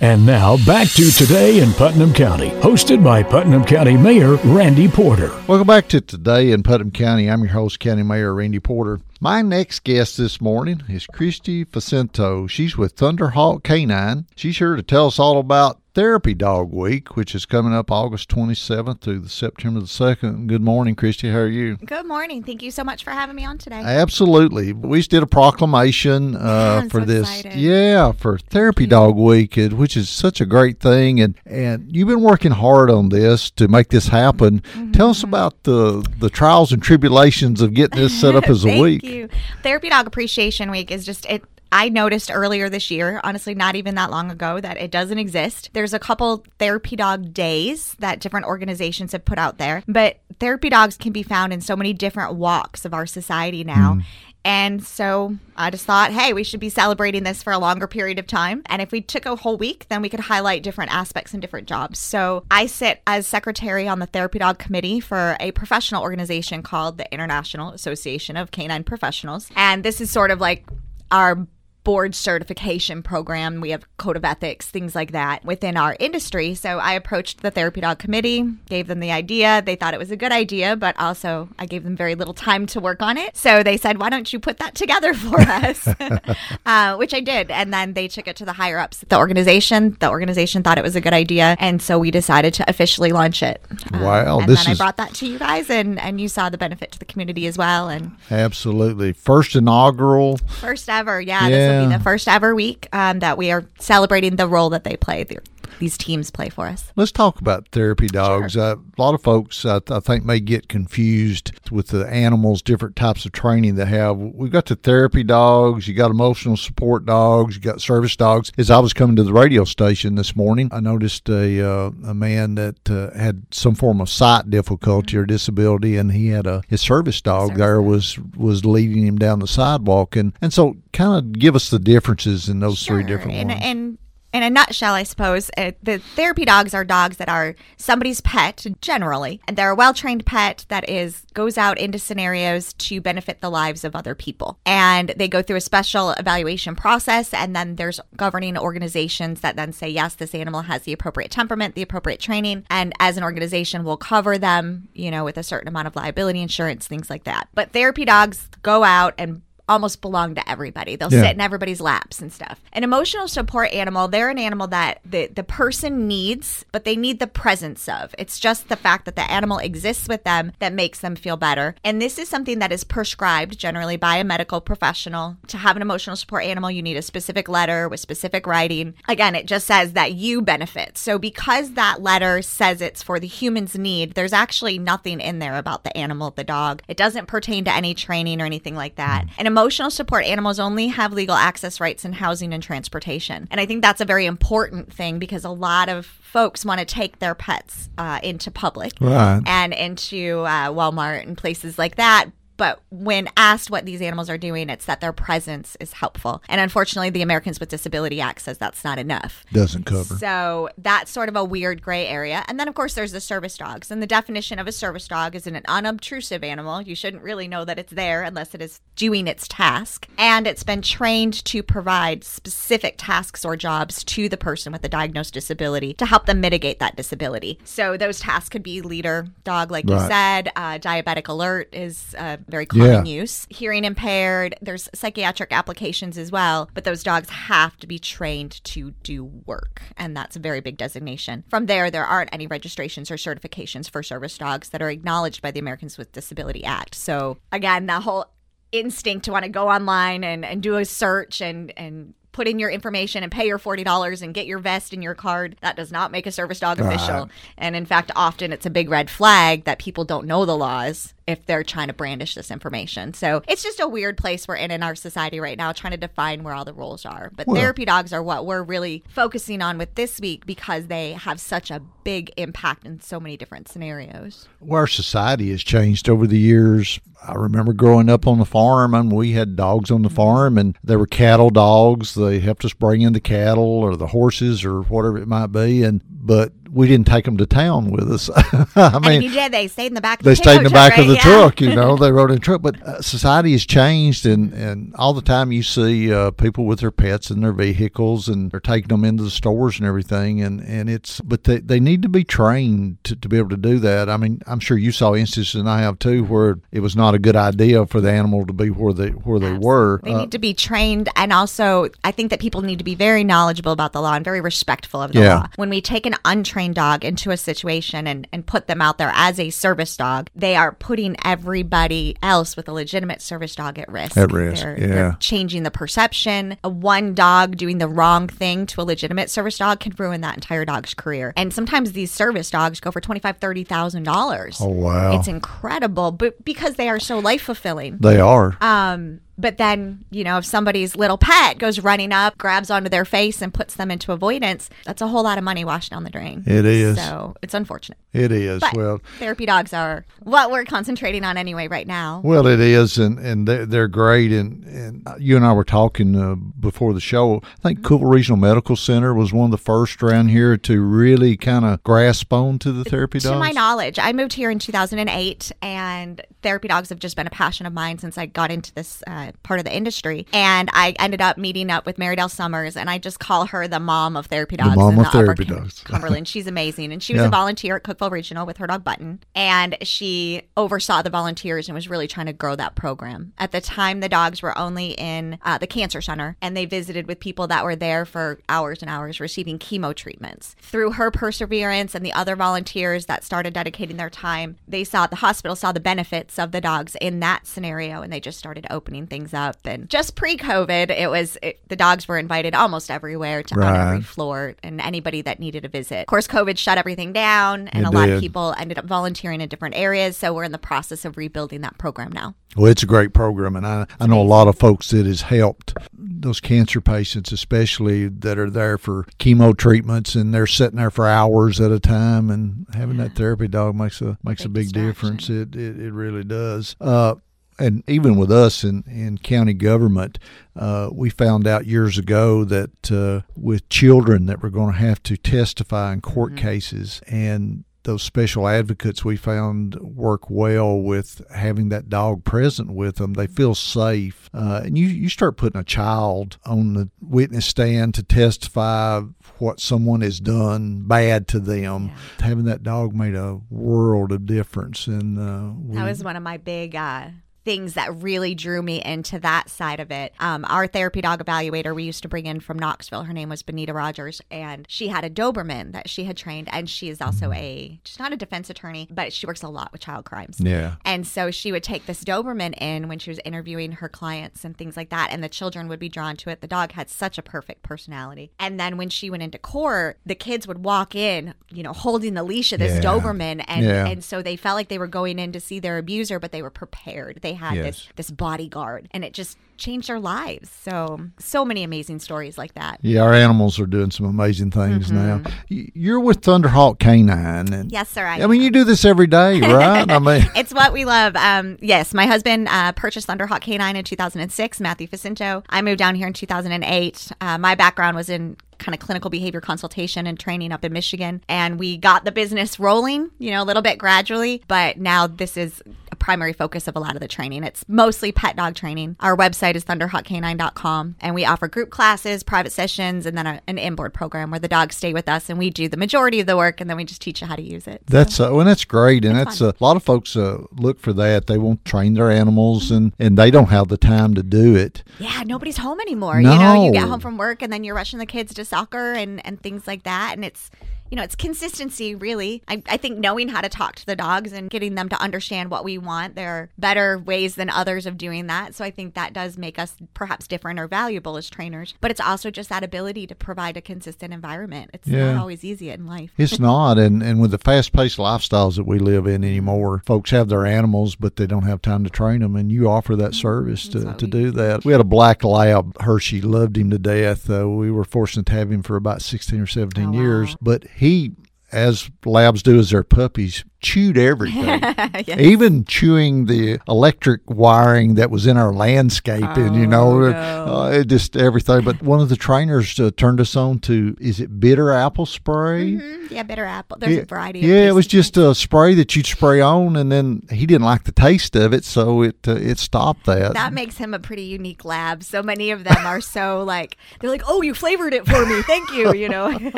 And now back to Today in Putnam County, hosted by Putnam County Mayor Randy Porter. Welcome back to Today in Putnam County. I'm your host, County Mayor Randy Porter. My next guest this morning is Christie Faccinto. She's with Thunderhawk Canine. She's here to tell us all about Therapy Dog Week, which is coming up August 27th through the September the 2nd. Good morning, Christie. How are you? Good morning. Thank you so much for having me on today. Absolutely. We just did a proclamation uh, for so this. excited. Yeah, for Therapy Dog Week, which is such a great thing. And, and you've been working hard on this to make this happen. Tell us about the, the trials and tribulations of getting this set up as a Thank week. you. Therapy Dog Appreciation Week is just it. I noticed earlier this year, honestly, not even that long ago, that it doesn't exist. There's a couple therapy dog days that different organizations have put out there, but therapy dogs can be found in so many different walks of our society now. Mm. And so I just thought, hey, we should be celebrating this for a longer period of time. And if we took a whole week, then we could highlight different aspects and different jobs. So I sit as secretary on the Therapy Dog Committee for a professional organization called the International Association of Canine Professionals. And this is sort of like our board certification program. We have code of ethics, things like that within our industry. So I approached the therapy dog committee, gave them the idea. They thought it was a good idea, but also I gave them very little time to work on it. So they said, why don't you put that together for us? uh, which I did. And then they took it to the higher ups at the organization. The organization thought it was a good idea. And so we decided to officially launch it. Um, Wow, and this then is- I brought that to you guys and, and you saw the benefit to the community as well. And Absolutely. First inaugural. First ever, yeah. This will be the first ever week um, that we are celebrating the role that they play. the- These teams play for us. Let's talk about therapy dogs. Uh, a lot of folks, uh, I think, may get confused with the animals, different types of training they have. We've got the therapy dogs, you got emotional support dogs, you got service dogs. As I was coming to the radio station this morning, I noticed a uh, a man that uh, had some form of sight difficulty or disability, and he had a his service dog Service there dog. was was leading him down the sidewalk, and and so kind of give us the differences in those three different in, ones. in in a nutshell, I suppose uh, the therapy dogs are dogs that are somebody's pet generally, and they're a well-trained pet that is goes out into scenarios to benefit the lives of other people, and they go through a special evaluation process, and then there's governing organizations that then say yes, this animal has the appropriate temperament, the appropriate training, and as an organization, we'll cover them, you know, with a certain amount of liability insurance, things like that. But therapy dogs go out and almost belong to everybody. They'll Yeah. sit in everybody's laps and stuff. An emotional support animal, they're an animal that the, the person needs, but they need the presence of. It's just the fact that the animal exists with them that makes them feel better. And this is something that is prescribed generally by a medical professional. To have an emotional support animal, you need a specific letter with specific writing. Again, it just says that you benefit. So because that letter says it's for the human's need, there's actually nothing in there about the animal, the dog. It doesn't pertain to any training or anything like that. And emotional support animals only have legal access rights in housing and transportation. And I think that's a very important thing because a lot of folks want to take their pets uh, into public Right. and into uh, Walmart and places like that. But when asked what these animals are doing, it's that their presence is helpful. And unfortunately, the Americans with Disability Act says that's not enough. Doesn't cover. So that's sort of a weird gray area. And then, of course, there's the service dogs. And the definition of a service dog is an unobtrusive animal. You shouldn't really know that it's there unless it is doing its task. And it's been trained to provide specific tasks or jobs to the person with a diagnosed disability to help them mitigate that disability. So those tasks could be leader dog, like you said. Uh, diabetic alert is uh, very common Yeah. use. Hearing impaired, there's psychiatric applications as well, but those dogs have to be trained to do work, and that's a very big designation. From there, there aren't any registrations or certifications for service dogs that are acknowledged by the Americans with Disability Act. So again, that whole instinct to want to go online and, and do a search and and put in your information and pay your $40 and get your vest and your card that does not make a service dog official and in fact often it's a big red flag that people don't know the laws if they're trying to brandish this information so it's just a weird place we're in in our society right now trying to define where all the rules are but Well- therapy dogs are what we're really focusing on with this week because they have such a big impact in so many different scenarios Well, our society has changed over the years. I remember growing up on the farm, and we had dogs on the mm-hmm. farm, and they were cattle dogs. They helped us bring in the cattle or the horses or whatever it might be. And but we didn't take them to town with us. I mean, you did. They stayed in the back. Of they the stayed in the back right? of the yeah. truck. You know, they rode in the truck. But uh, society has changed, and and all the time you see uh, people with their pets in their vehicles, and they're taking them into the stores and everything. And and it's but they they need to be trained to, to be able to do that. I mean, I'm sure you saw instances, and I have too, where it was not a good idea for the animal to be where they where they were. They uh, need to be trained, and also I think that people need to be very knowledgeable about the law and very respectful of the Yeah. law. When we take an untrained dog into a situation and, and put them out there as a service dog, they are putting everybody else with a legitimate service dog at risk. At risk, They're, yeah. they're changing the perception. A one dog doing the wrong thing to a legitimate service dog can ruin that entire dog's career. And sometimes these service dogs go for twenty five, thirty thousand dollars. Oh wow, It's incredible, but because they are so life fulfilling. they are. Um, but then, you know, if somebody's little pet goes running up, grabs onto their face, and puts them into avoidance, that's a whole lot of money washed down the drain. It is. So it's unfortunate. It is. But well, therapy dogs are what we're concentrating on anyway right now. Well, it is, and and they're, they're great. And and you and I were talking uh, before the show. I think Cookeville Regional Medical Center was one of the first around here to really kind of grasp on to the therapy dogs. To my knowledge, I moved here in 2008, and therapy dogs have just been a passion of mine since I got into this uh, part of the industry. And I ended up meeting up with Marydale Summers, and I just call her the mom of therapy dogs. The mom of the therapy dogs. Cumberland. She's amazing, and she was Yeah. a volunteer at Cookeville Regional with her dog Button, and she oversaw the volunteers and was really trying to grow that program. At the time, the dogs were only in uh, the cancer center, and they visited with people that were there for hours and hours receiving chemo treatments. Through her perseverance and the other volunteers that started dedicating their time, they saw the hospital saw the benefits of the dogs in that scenario, and they just started opening things up. And just pre-COVID, it was it, the dogs were invited almost everywhere to on every floor, and anybody that needed a visit. Of course, COVID shut everything down, and It a lot of people ended up volunteering in different areas. So we're in the process of rebuilding that program now. Well, it's a great program, and I, I know a lot of folks that has helped those cancer patients, especially that are there for chemo treatments, and they're sitting there for hours at a time, and having that therapy dog makes a makes a Big big difference. It, it it really does. Uh, and even with us in, in county government, uh, we found out years ago that uh, with children that were going to have to testify in court cases, and those special advocates we found work well with having that dog present with them. They feel safe. Uh, and you, you start putting a child on the witness stand to testify what someone has done bad to them. Having that dog made a world of difference. And uh, we, That was one of my big uh, things that really drew me into that side of it. Um, our therapy dog evaluator we used to bring in from Knoxville, her name was Benita Rogers, and she had a Doberman that she had trained, and she is also a she's not a defense attorney, but she works a lot with child crimes. yeah. And so she would take this Doberman in when she was interviewing her clients and things like that, and the children would be drawn to it. The dog had such a perfect personality. And then when she went into court, the kids would walk in, you know, holding the leash of this Yeah. Doberman, and Yeah. and so they felt like they were going in to see their abuser, but they were prepared. They had Yes. this this bodyguard, and it just changed their lives. So so many amazing stories like that. Yeah, our animals are doing some amazing things now. Mm-hmm. Y- You're with Thunderhawk Canine, and Yes, sir. I I mean, you do this every day, right? I mean, it's what we love. Um, yes, my husband uh, purchased Thunderhawk Canine in 2006, Matthew Faccinto. I moved down here in 2008. Uh, my background was in kind of clinical behavior consultation and training up in Michigan. And we got the business rolling, you know, a little bit gradually. But now this is a primary focus of a lot of the training. It's mostly pet dog training. Our website is thunderhawkcanine.com. And we offer group classes, private sessions, and then a, an inboard program where the dogs stay with us and we do the majority of the work and then we just teach you how to use it. So- That's uh, well, that's great, and that's fun. a lot of folks uh, look for that. They won't train their animals, and and they don't have the time to do it. Yeah, nobody's home anymore. You know, you get home from work and then you're rushing the kids to soccer and, and things like that. And it's, you know, it's consistency, really. I, I think knowing how to talk to the dogs and getting them to understand what we want, there are better ways than others of doing that. So I think that does make us perhaps different or valuable as trainers. But it's also just that ability to provide a consistent environment. It's Yeah. not always easy in life. It's not, and and with the fast paced lifestyles that we live in anymore, folks have their animals, but they don't have time to train them, and you offer that service to, to do that. We had a black lab, Hershey, loved him to death. Uh, we were fortunate to have him for about sixteen or seventeen Oh, wow. years, but he. As labs do as their puppies, chewed everything, Yes. even chewing the electric wiring that was in our landscaping. you know, Oh, no. uh, it just everything. But one of the trainers uh, turned us on to is it bitter apple spray? Mhm. Yeah, bitter apple. There's Yeah, a variety. Of Yeah, it was just a spray that you'd spray on, and then he didn't like the taste of it, so it uh, it stopped that. That makes him a pretty unique lab. So many of them are so like they're like, "Oh, you flavored it for me, thank you." You know, so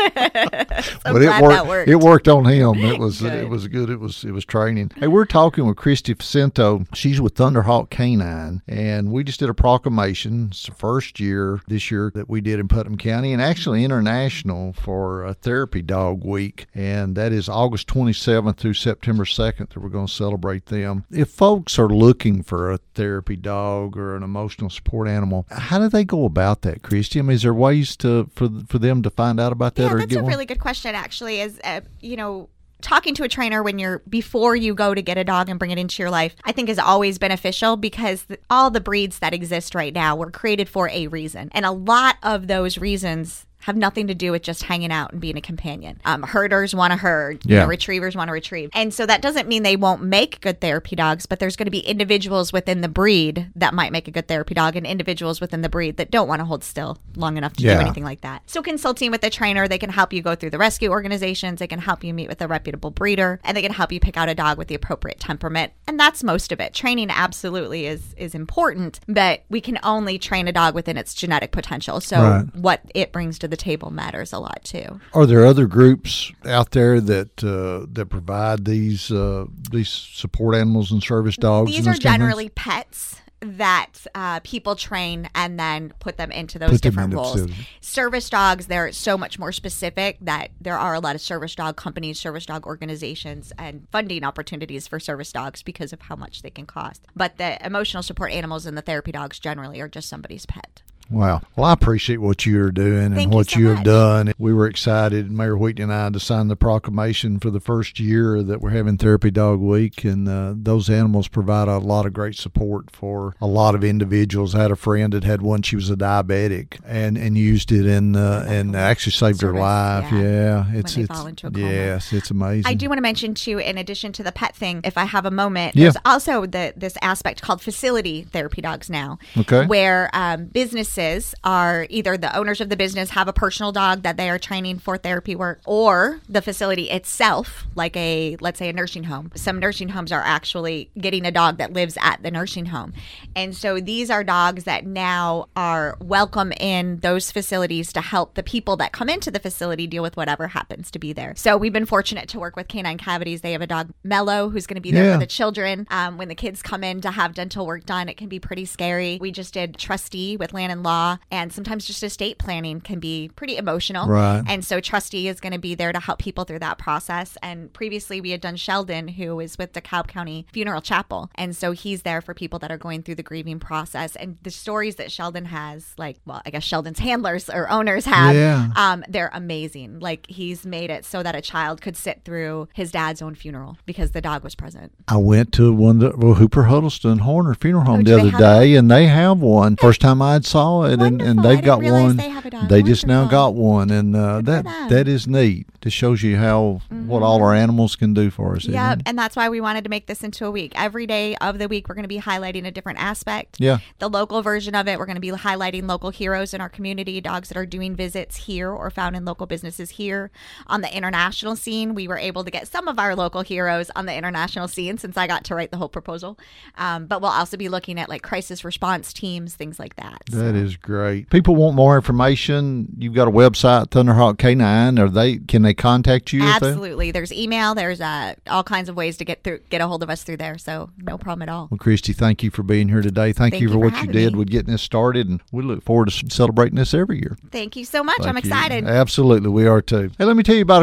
but it worked. that worked. It worked on him. It was it was good. It was it was training. Hey, we're talking with Christie Faccinto. She's with Thunderhawk Canine, and we just did a proclamation. It's the first year this year that we did in Putnam County, and actually international for a Therapy Dog Week, and that is August 27th through September 2nd that we're going to celebrate them. If folks are looking for a therapy dog or an emotional support animal, how do they go about that, Christie? I mean, is there ways to for for them to find out about that yeah, or that's get a one? really good question. Actually, is uh, you know. Talking to a trainer when you're before you go to get a dog and bring it into your life, I think is always beneficial because all the breeds that exist right now were created for a reason. And a lot of those reasons have nothing to do with just hanging out and being a companion. Um, herders want to herd, you know, retrievers want to retrieve. And so that doesn't mean they won't make good therapy dogs, but there's going to be individuals within the breed that might make a good therapy dog and individuals within the breed that don't want to hold still long enough to Yeah. do anything like that. So consulting with a trainer, they can help you go through the rescue organizations, they can help you meet with a reputable breeder, and they can help you pick out a dog with the appropriate temperament. And that's most of it. Training absolutely is is important, but we can only train a dog within its genetic potential. So Right. what it brings to the table matters a lot too. Are there other groups out there that uh, that provide these uh, these support animals and service dogs? These are of things? generally pets that uh, people train and then put them into those Put different roles. Service dogs, they're so much more specific that there are a lot of service dog companies, service dog organizations, and funding opportunities for service dogs because of how much they can cost. But the emotional support animals and the therapy dogs generally are just somebody's pet. Wow. Well, I appreciate what you're doing and Thank you what so you have done. We were excited, Mayor Wheaton and I, to sign the proclamation for the first year that we're having Therapy Dog Week. And uh, those animals provide a lot of great support for a lot of individuals. I had a friend that had one, she was a diabetic and, and used it and, uh, and actually saved her life. yeah. Yeah. It's, it's, fall into a coma. yes, it's amazing. I do want to mention too, in addition to the pet thing, if I have a moment, Yeah. there's also the this aspect called facility therapy dogs now, Okay. where um, businesses are either the owners of the business have a personal dog that they are training for therapy work, or the facility itself, like a let's say a nursing home. Some nursing homes are actually getting a dog that lives at the nursing home, and so these are dogs that now are welcome in those facilities to help the people that come into the facility deal with whatever happens to be there. So we've been fortunate to work with Canine Cavities. They have a dog, Mello, who's going to be there Yeah. for the children. Um, when the kids come in to have dental work done, it can be pretty scary. We just did trustee with land and law, and sometimes just estate planning can be pretty emotional. Right. And so trustee is going to be there to help people through that process. And previously we had done Sheldon, who is with DeKalb County Funeral Chapel, and so he's there for people that are going through the grieving process. And the stories that Sheldon has, like, well, I guess Sheldon's handlers or owners have, Yeah. um, they're amazing. Like he's made it so that a child could sit through his dad's own funeral because the dog was present. I went to one of the well, Hooper Huddleston Horner Funeral Home Oh, the other day, and they have one. First time I had saw and, and. They've got one. they They just now got one, and uh, that that is neat. This shows you how what all our animals can do for us. Yeah, and that's why we wanted to make this into a week. Every day of the week, we're going to be highlighting a different aspect. Yeah. The local version of it, we're going to be highlighting local heroes in our community, dogs that are doing visits here or found in local businesses here. On the international scene, we were able to get some of our local heroes on the international scene since I got to write the whole proposal. Um, but we'll also be looking at like crisis response teams, things like that. That is great. People want more information. You've got a website, Thunderhawk K9. Are they? Can they contact you? Absolutely. There's email. There's uh, all kinds of ways to get through, get a hold of us through there. So no problem at all. Well, Christie, thank you for being here today. Thank, Thank you you for for what you did me. with getting this started, and we look forward to celebrating this every year. Thank you so much. I'm Thank you. excited. Absolutely, we are too. Hey, let me tell you about a